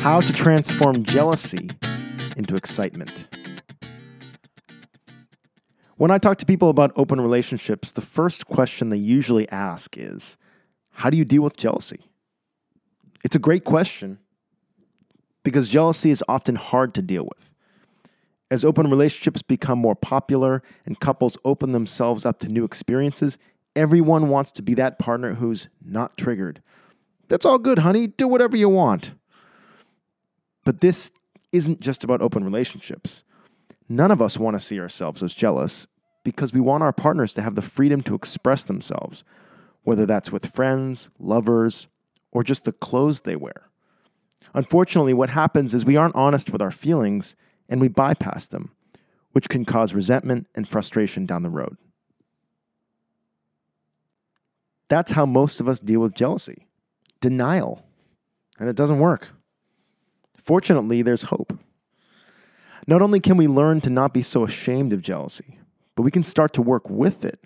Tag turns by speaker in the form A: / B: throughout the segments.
A: How to transform jealousy into excitement. When I talk to people about open relationships, the first question they usually ask is How do you deal with jealousy? It's a great question because jealousy is often hard to deal with. As open relationships become more popular and couples open themselves up to new experiences, everyone wants to be that partner who's not triggered. That's all good, honey. Do whatever you want. But this isn't just about open relationships. None of us want to see ourselves as jealous because we want our partners to have the freedom to express themselves, whether that's with friends, lovers, or just the clothes they wear. Unfortunately, what happens is we aren't honest with our feelings and we bypass them, which can cause resentment and frustration down the road. That's how most of us deal with jealousy denial, and it doesn't work. Fortunately, there's hope. Not only can we learn to not be so ashamed of jealousy, but we can start to work with it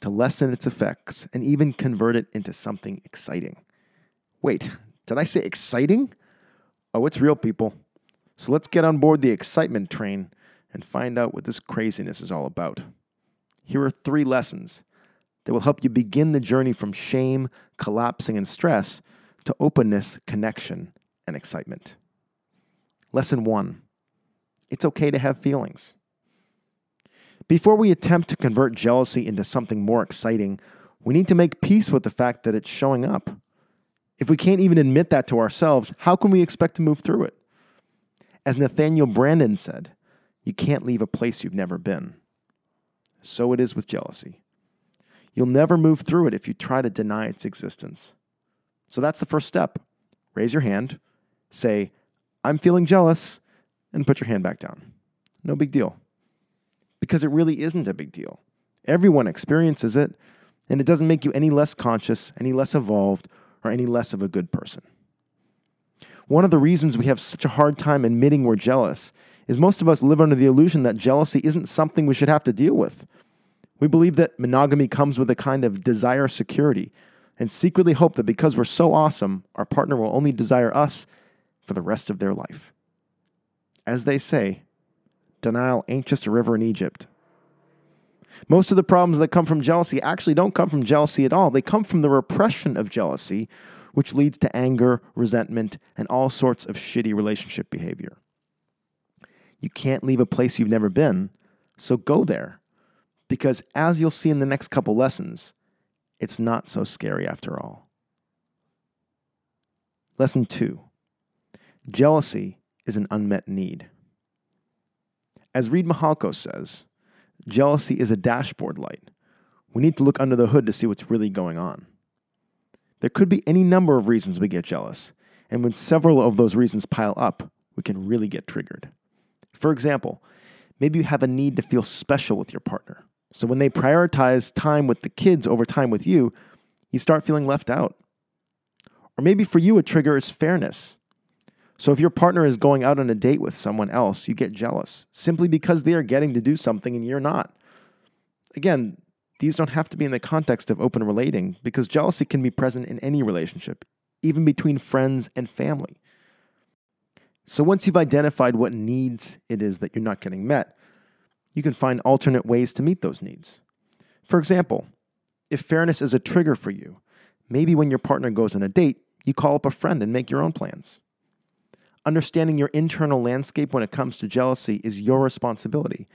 A: to lessen its effects and even convert it into something exciting. Wait, did I say exciting? Oh, it's real, people. So let's get on board the excitement train and find out what this craziness is all about. Here are three lessons that will help you begin the journey from shame, collapsing, and stress to openness, connection, and excitement. Lesson one it's okay to have feelings. Before we attempt to convert jealousy into something more exciting, we need to make peace with the fact that it's showing up. If we can't even admit that to ourselves, how can we expect to move through it? As Nathaniel Branden said, you can't leave a place you've never been. So it is with jealousy. You'll never move through it if you try to deny its existence. So that's the first step. Raise your hand, say, I'm feeling jealous, and put your hand back down. No big deal. Because it really isn't a big deal. Everyone experiences it, and it doesn't make you any less conscious, any less evolved, or any less of a good person. One of the reasons we have such a hard time admitting we're jealous is most of us live under the illusion that jealousy isn't something we should have to deal with. We believe that monogamy comes with a kind of desire security and secretly hope that because we're so awesome, our partner will only desire us for the rest of their life. As they say, denial ain't just a river in Egypt. Most of the problems that come from jealousy actually don't come from jealousy at all. They come from the repression of jealousy, which leads to anger, resentment, and all sorts of shitty relationship behavior. You can't leave a place you've never been, so go there. Because as you'll see in the next couple lessons, it's not so scary after all. Lesson two jealousy is an unmet need. As Reid Mihalko says, jealousy is a dashboard light. We need to look under the hood to see what's really going on. There could be any number of reasons we get jealous, and when several of those reasons pile up, we can really get triggered. For example, maybe you have a need to feel special with your partner. So when they prioritize time with the kids over time with you, you start feeling left out. Or maybe for you, a trigger is fairness. So if your partner is going out on a date with someone else, you get jealous simply because they are getting to do something and you're not. Again, these don't have to be in the context of open relating because jealousy can be present in any relationship, even between friends and family. So once you've identified what needs it is that you're not getting met, you can find alternate ways to meet those needs. For example, if fairness is a trigger for you, maybe when your partner goes on a date, you call up a friend and make your own plans. Understanding your internal landscape when it comes to jealousy is your responsibility,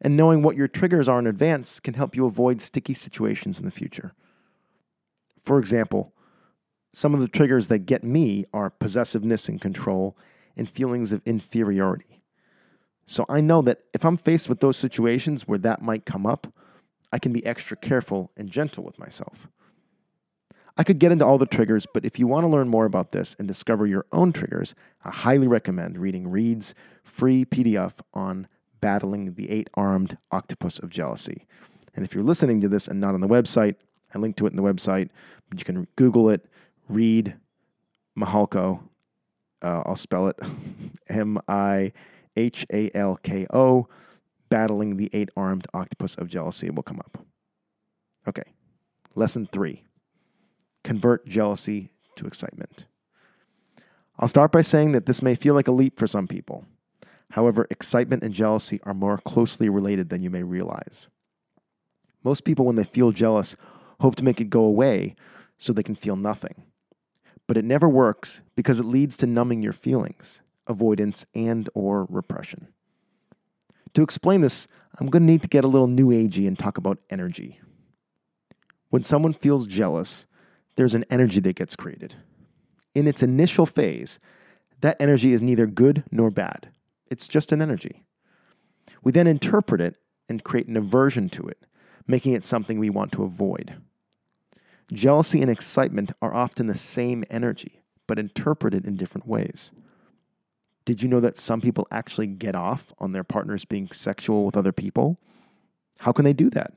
A: and knowing what your triggers are in advance can help you avoid sticky situations in the future. For example, some of the triggers that get me are possessiveness and control and feelings of inferiority. So I know that if I'm faced with those situations where that might come up, I can be extra careful and gentle with myself. I could get into all the triggers, but if you want to learn more about this and discover your own triggers, I highly recommend reading Reid's free PDF on battling the eight armed octopus of jealousy. And if you're listening to this and not on the website, I link to it in the website. But you can Google it, Reid Mihalko. Uh, I'll spell it M I H A L K O, battling the eight armed octopus of jealousy will come up. Okay, lesson three convert jealousy to excitement. I'll start by saying that this may feel like a leap for some people. However, excitement and jealousy are more closely related than you may realize. Most people, when they feel jealous, hope to make it go away so they can feel nothing. But it never works because it leads to numbing your feelings, avoidance, and or repression. To explain this, I'm going to need to get a little new agey and talk about energy. When someone feels jealous, there's an energy that gets created. In its initial phase, that energy is neither good nor bad. It's just an energy. We then interpret it and create an aversion to it, making it something we want to avoid. Jealousy and excitement are often the same energy, but interpreted in different ways. Did you know that some people actually get off on their partners being sexual with other people? How can they do that?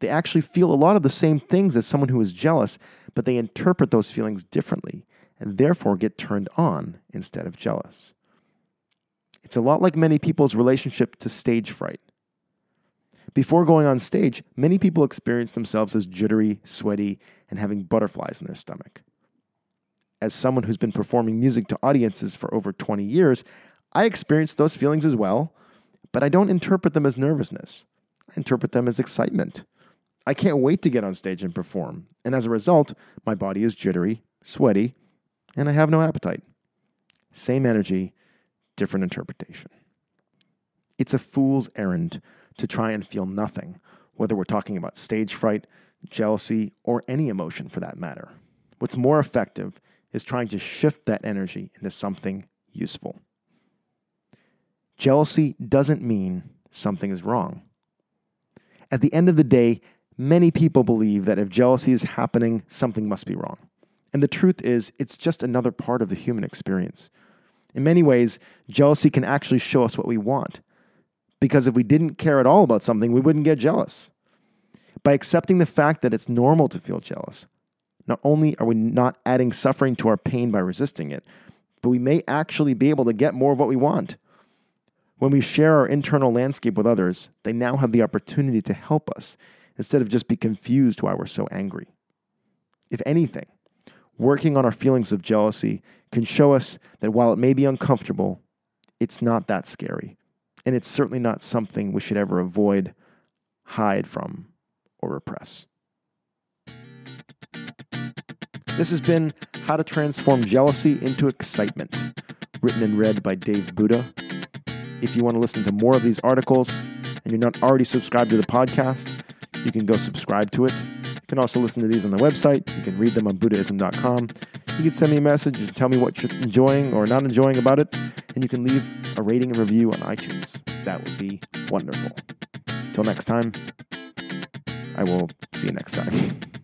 A: They actually feel a lot of the same things as someone who is jealous, but they interpret those feelings differently and therefore get turned on instead of jealous. It's a lot like many people's relationship to stage fright. Before going on stage, many people experience themselves as jittery, sweaty, and having butterflies in their stomach. As someone who's been performing music to audiences for over 20 years, I experience those feelings as well, but I don't interpret them as nervousness. I interpret them as excitement. I can't wait to get on stage and perform, and as a result, my body is jittery, sweaty, and I have no appetite. Same energy, different interpretation. It's a fool's errand to try and feel nothing, whether we're talking about stage fright, jealousy, or any emotion for that matter. What's more effective is trying to shift that energy into something useful. Jealousy doesn't mean something is wrong. At the end of the day, many people believe that if jealousy is happening, something must be wrong. And the truth is, it's just another part of the human experience. In many ways, jealousy can actually show us what we want. Because if we didn't care at all about something, we wouldn't get jealous. By accepting the fact that it's normal to feel jealous, not only are we not adding suffering to our pain by resisting it, but we may actually be able to get more of what we want. When we share our internal landscape with others, they now have the opportunity to help us instead of just be confused why we're so angry. If anything, working on our feelings of jealousy can show us that while it may be uncomfortable, it's not that scary. And it's certainly not something we should ever avoid, hide from, or repress. This has been How to Transform Jealousy into Excitement, written and read by Dave Booda. If you want to listen to more of these articles and you're not already subscribed to the podcast, you can go subscribe to it You can also listen to these on the website. You can read them on Buddhism.com. You can send me a message and tell me what you're enjoying or not enjoying about it. And you can leave a rating and review on iTunes. That would be wonderful. Until next time, I will see you next time.